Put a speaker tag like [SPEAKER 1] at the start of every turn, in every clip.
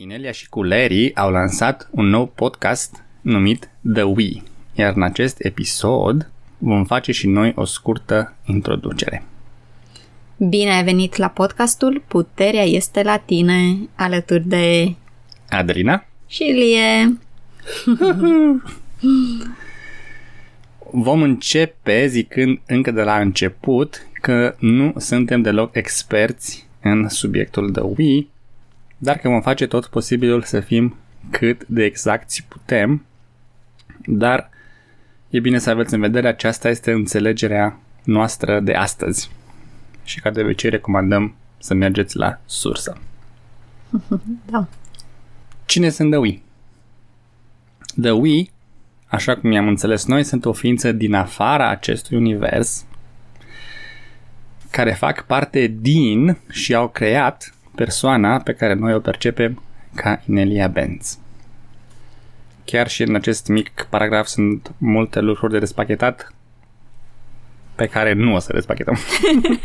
[SPEAKER 1] Inelia și cu Larry au lansat un nou podcast numit The We, iar în acest episod vom face și noi o scurtă introducere.
[SPEAKER 2] Bine ai venit la podcastul Puterea este la tine, alături de
[SPEAKER 1] Adrina
[SPEAKER 2] și Lie.
[SPEAKER 1] Vom începe zicând încă de la început că nu suntem deloc experți în subiectul de Wii, dar că vom face tot posibilul să fim cât de exacti putem, dar e bine să aveți în vedere, aceasta este înțelegerea noastră de astăzi. Și ca de obicei recomandăm să mergeți la sursă.
[SPEAKER 2] Da.
[SPEAKER 1] Cine sunt The Wii? The Wii, așa cum i-am înțeles noi, sunt o ființă din afara acestui univers care fac parte din și au creat persoana pe care noi o percepem ca Inelia Benz. Chiar și în acest mic paragraf sunt multe lucruri de despachetat pe care nu o să despachetăm.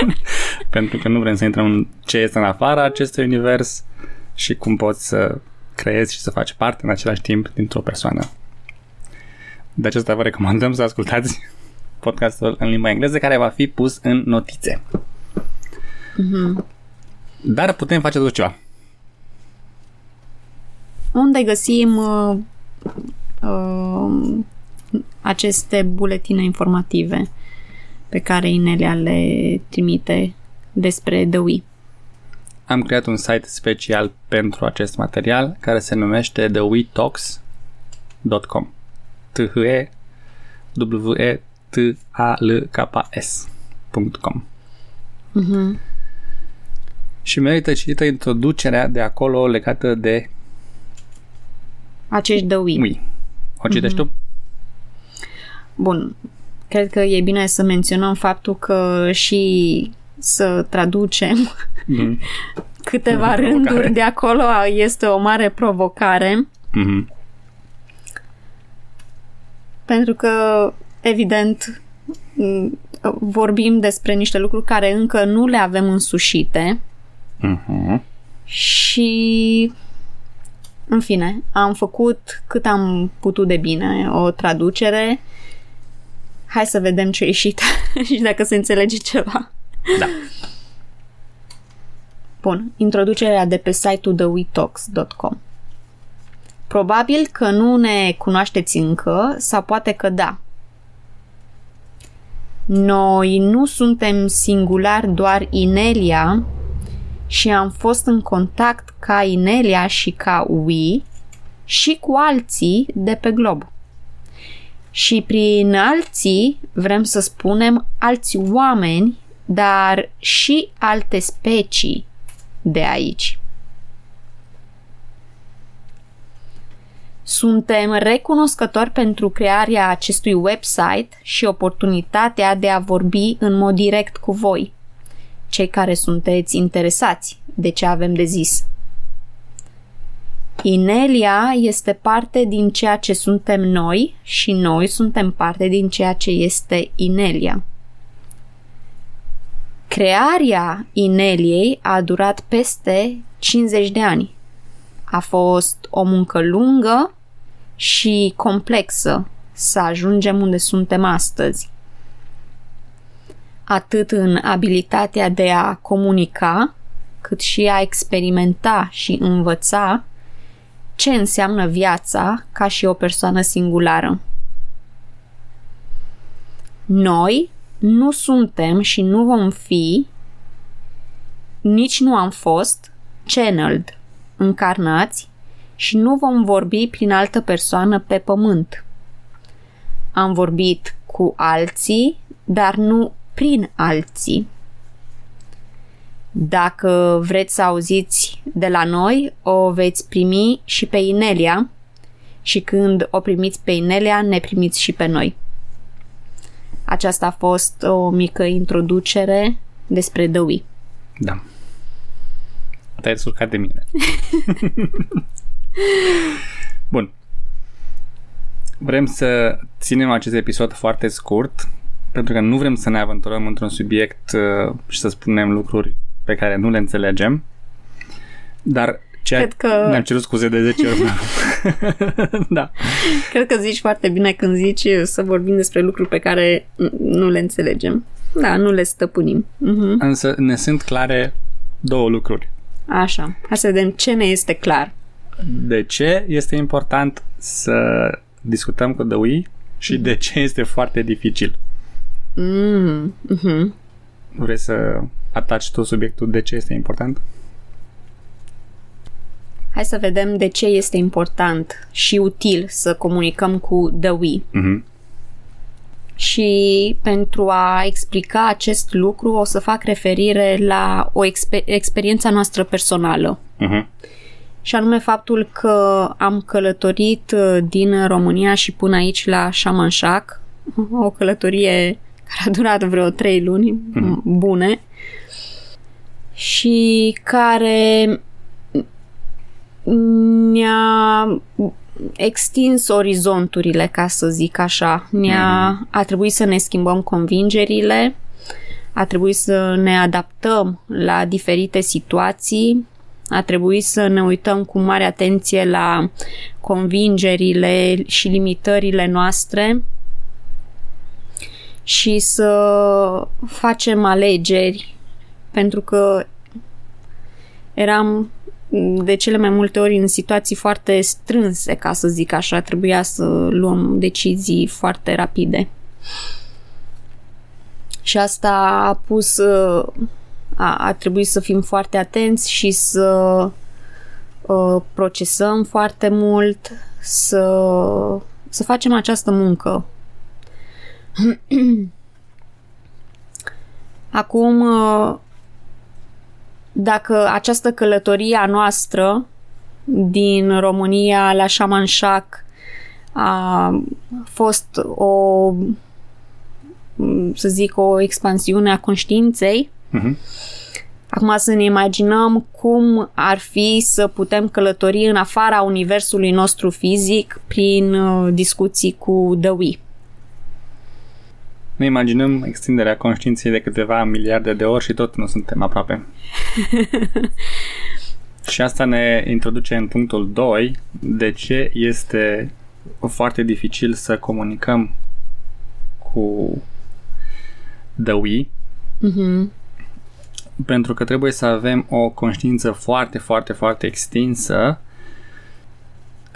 [SPEAKER 1] Pentru că nu vrem să intrăm în ce este în afara acestui univers și cum poți să creezi și să faci parte în același timp dintr-o persoană. De aceasta vă recomandăm să ascultați podcastul în limba engleză care va fi pus în notițe.
[SPEAKER 2] Mm-hmm.
[SPEAKER 1] Dar putem face tot ceva.
[SPEAKER 2] Unde găsim uh, uh, aceste buletine informative pe care Inelia le trimite despre The Wii?
[SPEAKER 1] Am creat un site special pentru acest material care se numește thewetalks.com t h e w e t a l k s.com
[SPEAKER 2] Mm-hmm.
[SPEAKER 1] Și merită citită introducerea de acolo legată de
[SPEAKER 2] Acești The Wii.
[SPEAKER 1] Wii. O citești tu?
[SPEAKER 2] Bun. Cred că e bine să menționăm faptul că și să traducem
[SPEAKER 1] Mhm.
[SPEAKER 2] câteva
[SPEAKER 1] Provocare.
[SPEAKER 2] rânduri de acolo este o mare provocare.
[SPEAKER 1] Mhm.
[SPEAKER 2] Pentru că, evident, m, vorbim despre niște lucruri care încă nu le avem însușite
[SPEAKER 1] Mhm.
[SPEAKER 2] și, în fine, am făcut cât am putut de bine o traducere. Hai să vedem ce a ieșit și dacă se înțelege ceva.
[SPEAKER 1] Da.
[SPEAKER 2] Bun, introducerea de pe site-ul thewetalks.com Probabil că nu ne cunoașteți încă sau poate că da. Noi nu suntem singular doar Inelia și am fost în contact ca Inelia și ca Ui și cu alții de pe glob. Și prin alții vrem să spunem alți oameni, dar și alte specii de aici. Suntem recunoscători pentru crearea acestui website și oportunitatea de a vorbi în mod direct cu voi, cei care sunteți interesați de ce avem de zis. Inelia este parte din ceea ce suntem noi și noi suntem parte din ceea ce este Inelia. Crearea Ineliei a durat peste 50 de ani. A fost o muncă lungă și complexă să ajungem unde suntem astăzi. Atât în abilitatea de a comunica, cât și a experimenta și învăța ce înseamnă viața ca și o persoană singulară. Noi nu suntem și nu vom fi, nici nu am fost, channeled, încarnați și nu vom vorbi prin altă persoană pe pământ. Am vorbit cu alții, dar nu prin alții. Dacă vreți să auziți de la noi, o veți primi și pe Inelia și când o primiți pe Inelia, ne primiți și pe noi. Aceasta a fost o mică introducere despre The Wii.
[SPEAKER 1] Da. Te-ai descurcat de mine. Bun. Vrem să ținem acest episod foarte scurt, pentru că nu vrem să ne aventurăm într-un subiect uh, și să spunem lucruri pe care nu le înțelegem. Dar Ceea
[SPEAKER 2] Cred că-
[SPEAKER 1] Ne-am cerut scuze de 10 ori. da.
[SPEAKER 2] Cred că zici foarte bine când zici să vorbim despre lucruri pe care nu le înțelegem. Da, nu le stăpânim. Mhm.
[SPEAKER 1] Însă ne sunt clare două lucruri.
[SPEAKER 2] Așa. Hai să vedem ce ne este clar.
[SPEAKER 1] De ce este important să discutăm cu The Wii și de ce este foarte dificil.
[SPEAKER 2] Mm. mhm.
[SPEAKER 1] Vrei să ataci tu subiectul de ce este important?
[SPEAKER 2] Hai să vedem de ce este important și util să comunicăm cu The We.
[SPEAKER 1] Mhm.
[SPEAKER 2] Și pentru a explica acest lucru o să fac referire la o exper- experiența noastră personală.
[SPEAKER 1] Mhm.
[SPEAKER 2] Și anume faptul că am călătorit uh, din România și până aici la Shamanshak, o călătorie care a durat vreo trei luni
[SPEAKER 1] Mhm.
[SPEAKER 2] bune și care ne-a extins orizonturile, ca să zic așa. Ne-a, a trebuit să ne schimbăm convingerile, a trebuit să ne adaptăm la diferite situații, a trebuit să ne uităm cu mare atenție la convingerile și limitările noastre și să facem alegeri pentru că eram de cele mai multe ori în situații foarte strânse, ca să zic așa, trebuia să luăm decizii foarte rapide. Și asta a pus uh, a, a trebuit să fim foarte atenți și să uh, procesăm foarte mult, să, să facem această muncă. Acum, uh, dacă această călătorie a noastră din România la Shamanshak a fost o să zic o expansiune a conștiinței,
[SPEAKER 1] Mhm.
[SPEAKER 2] Acum să ne imaginăm cum ar fi să putem călători în afara universului nostru fizic prin uh, discuții cu The We.
[SPEAKER 1] Ne imaginăm extinderea conștiinței de câteva miliarde de ori și tot nu suntem aproape. și asta ne introduce în punctul 2, de ce este foarte dificil să comunicăm cu The We,
[SPEAKER 2] Mhm.
[SPEAKER 1] pentru că trebuie să avem o conștiință foarte, foarte, foarte extinsă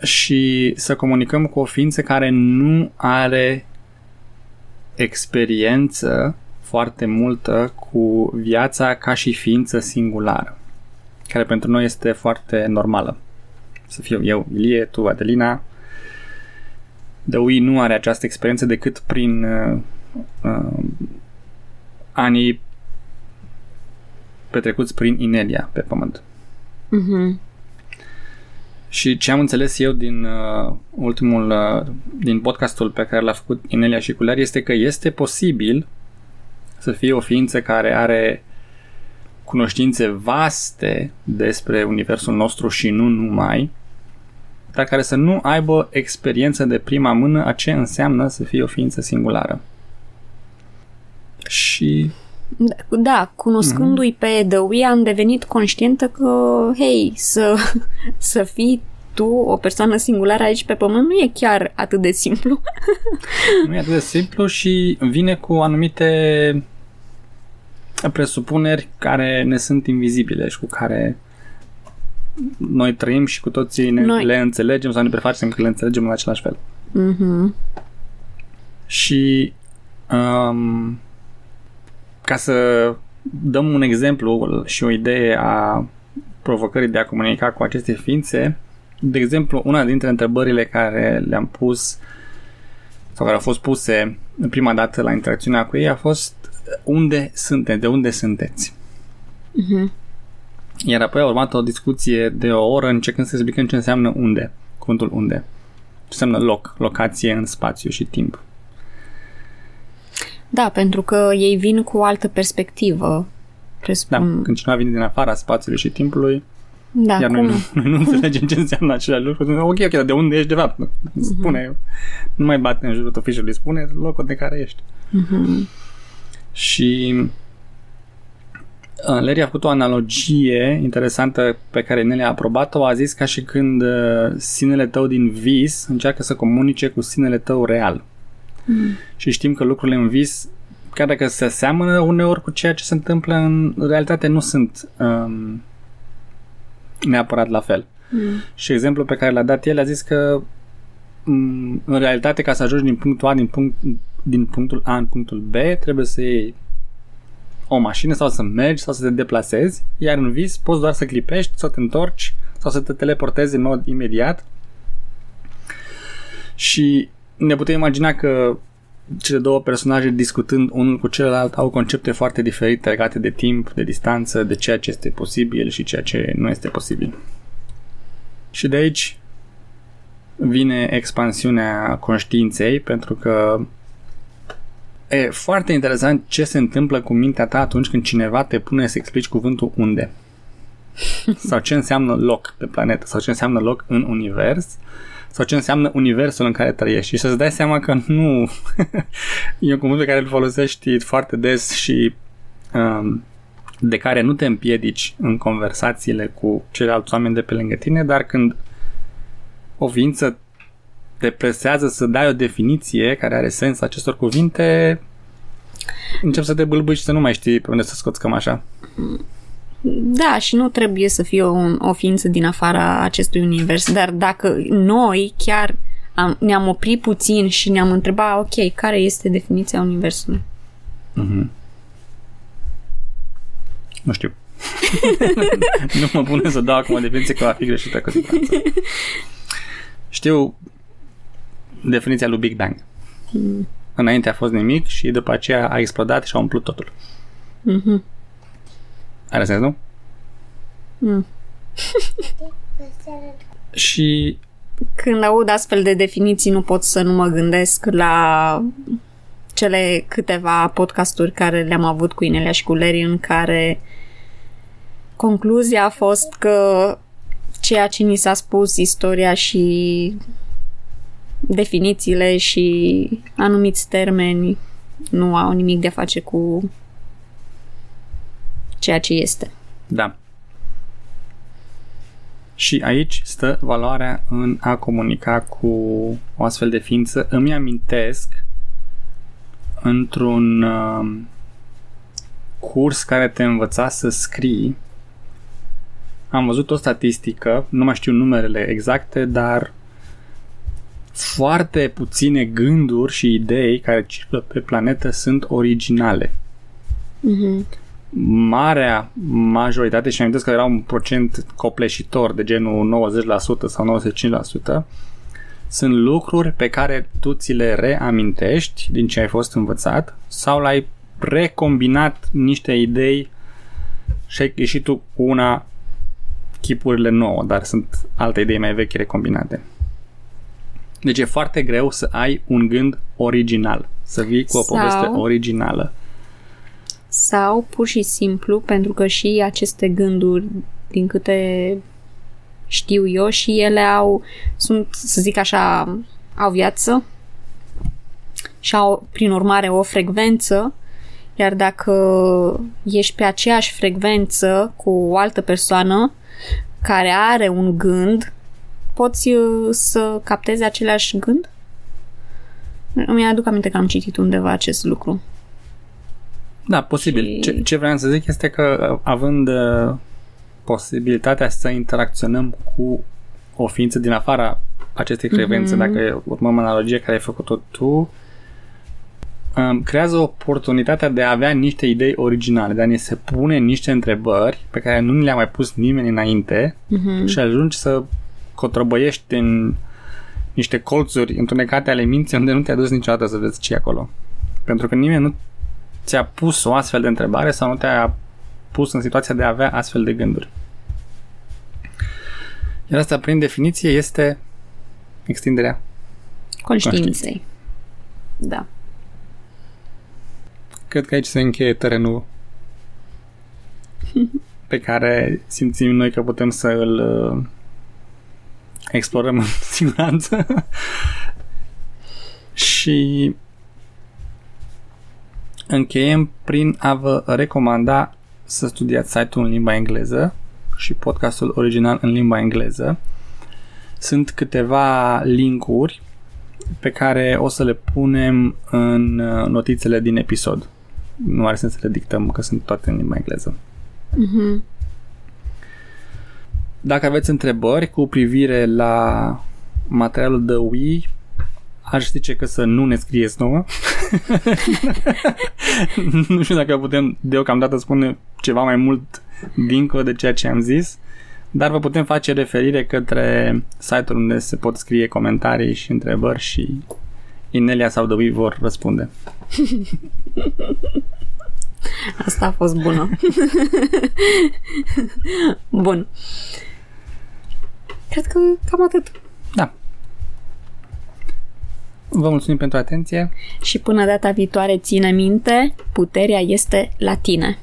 [SPEAKER 1] și să comunicăm cu o ființă care nu are experiență foarte multă cu viața ca și ființă singulară, care pentru noi este foarte normală. Să fiu eu, Ilie, tu, Adelina. Dăui nu are această experiență decât prin uh, uh, anii petrecuți prin Inelia pe pământ.
[SPEAKER 2] Mhm.
[SPEAKER 1] Și ce am înțeles eu din uh, ultimul, uh, din podcastul pe care l-a făcut Inelia și Culear este că este posibil să fie o ființă care are cunoștințe vaste despre universul nostru și nu numai, dar care să nu aibă experiență de prima mână a ce înseamnă să fie o ființă singulară. Și
[SPEAKER 2] Da, cunoscându-i pe The We am devenit conștientă că, hei, să, să fii tu o persoană singulară aici pe pământ nu e chiar atât de simplu.
[SPEAKER 1] Nu e atât de simplu și vine cu anumite presupuneri care ne sunt invizibile și cu care noi trăim și cu toții ne,
[SPEAKER 2] Noi-
[SPEAKER 1] le înțelegem sau ne prefacem că le înțelegem în același fel.
[SPEAKER 2] Mhm.
[SPEAKER 1] Și um, ca să dăm un exemplu și o idee a provocării de a comunica cu aceste ființe, de exemplu, una dintre întrebările care le-am pus sau care au fost puse în prima dată la interacțiunea cu ei a fost unde sunteți, de unde sunteți?
[SPEAKER 2] Mhm.
[SPEAKER 1] Iar apoi a urmat o discuție de o oră încercând să explicăm ce înseamnă unde, cuvântul unde. Ce înseamnă loc, locație în spațiu și timp.
[SPEAKER 2] Da, pentru că ei vin cu o altă perspectivă.
[SPEAKER 1] Da,
[SPEAKER 2] Presupun.
[SPEAKER 1] când cineva vine din afara spațiului și timpului,
[SPEAKER 2] da
[SPEAKER 1] iar
[SPEAKER 2] cum?
[SPEAKER 1] noi nu, noi nu înțelegem ce înseamnă același lucru. Ok, ok, dar de unde ești de fapt? Spune, nu mai bate în jurul tofișului, spune locul de care ești.
[SPEAKER 2] Mhm.
[SPEAKER 1] Și Larry a făcut o analogie interesantă pe care Nelly a aprobat-o. A zis ca și când uh, sinele tău din vis încearcă să comunice cu sinele tău real. Mm. Și știm că lucrurile în vis, chiar dacă se seamănă uneori cu ceea ce se întâmplă în realitate, nu sunt um, neapărat la fel. Mm. Și exemplul pe care l-a dat el a zis că um, în realitate ca să ajungi din punctul A din, punct, din punctul A în punctul B trebuie să iei o mașină sau să mergi sau să te deplasezi, iar în vis poți doar să clipești, să te întorci sau să te teleportezi în mod imediat. Și ne putem imagina că cele două personaje discutând unul cu celălalt au concepte foarte diferite legate de timp, de distanță, de ceea ce este posibil și ceea ce nu este posibil. Și de aici vine expansiunea conștiinței, pentru că E foarte interesant ce se întâmplă cu mintea ta atunci când cineva te pune să explici cuvântul unde. sau ce înseamnă loc pe planetă, sau ce înseamnă loc în univers, sau ce înseamnă universul în care trăiești. Și să-ți dai seama că nu e un cuvânt pe care îl folosești foarte des și um, de care nu te împiedici în conversațiile cu ceilalți oameni de pe lângă tine, dar când o ființă te presează să dai o definiție care are sens acestor cuvinte, încep să te bâlbâi și să nu mai știi pe unde să scoți cam așa.
[SPEAKER 2] Da, și nu trebuie să fie o, o ființă din afara acestui univers, dar dacă noi chiar am, ne-am oprit puțin și ne-am întrebat, ok, care este definiția universului? Mm-hmm.
[SPEAKER 1] Nu știu. nu mă pune să dau acum o definiție că va fi greșită cu siguranță. Știu definiția lui Big Bang. Mm. Înainte a fost nimic și după aceea a explodat și a umplut totul. Mm-hmm. Are sens, nu? Mm. și
[SPEAKER 2] când aud astfel de definiții nu pot să nu mă gândesc la cele câteva podcasturi care le-am avut cu Inelia și cu Larry în care concluzia a fost că ceea ce ni s-a spus, istoria și definițiile și anumiți termeni nu au nimic de a face cu ceea ce este.
[SPEAKER 1] Da. Și aici stă valoarea în a comunica cu o astfel de ființă. Îmi amintesc într-un uh, curs care te învăța să scrii am văzut o statistică, nu mai știu numerele exacte, dar foarte puține gânduri și idei care circulă pe planetă sunt originale. Mm-hmm. Marea majoritate, și am că era un procent copleșitor de genul 90% sau 95%, sunt lucruri pe care tu ți le reamintești din ce ai fost învățat sau l-ai recombinat niște idei și ai ieșit tu cu una chipurile nouă, dar sunt alte idei mai vechi recombinate. Deci e foarte greu să ai un gând original, să vii cu o sau, poveste originală.
[SPEAKER 2] Sau pur și simplu, pentru că și aceste gânduri, din câte știu eu, și ele au, sunt, să zic așa, au viață și au, prin urmare, o frecvență, iar dacă ești pe aceeași frecvență cu o altă persoană care are un gând, poți uh, să captezi același gând? Îmi aduc aminte că am citit undeva acest lucru.
[SPEAKER 1] Da, posibil. Și... Ce, ce vreau să zic este că uh, având uh, posibilitatea să interacționăm cu o ființă din afara acestei frecvențe, mm-hmm. dacă urmăm analogia care ai făcut-o tu, um, creează oportunitatea de a avea niște idei originale, de a ne se pune niște întrebări pe care nu le-a mai pus nimeni înainte mm-hmm. și ajungi să cotrăbăiești în niște colțuri întunecate ale minții unde nu te-ai dus niciodată să vezi ce acolo. Pentru că nimeni nu ți-a pus o astfel de întrebare sau nu te-a pus în situația de a avea astfel de gânduri. Iar asta, prin definiție, este extinderea
[SPEAKER 2] conștiinței. conștiinței. Da.
[SPEAKER 1] Cred că aici se încheie terenul pe care simțim noi că putem să îl explorăm în siguranță. și încheiem prin a vă recomanda să studiați site-ul în limba engleză și podcastul original în limba engleză. Sunt câteva linkuri pe care o să le punem în uh, notițele din episod. Nu are sens să le dictăm, că sunt toate în limba engleză.
[SPEAKER 2] Mhm.
[SPEAKER 1] Dacă aveți întrebări cu privire la materialul de Wii, aș zice că să nu ne scrieți nouă. nu știu dacă putem deocamdată spune ceva mai mult dincolo de ceea ce am zis, dar vă putem face referire către site-ul unde se pot scrie comentarii și întrebări și Inelia sau Dăui vor răspunde.
[SPEAKER 2] Asta a fost bună. Bun. Cred că cam atât.
[SPEAKER 1] Da. Vă mulțumim pentru atenție.
[SPEAKER 2] Și până data viitoare, ține minte, puterea este la tine.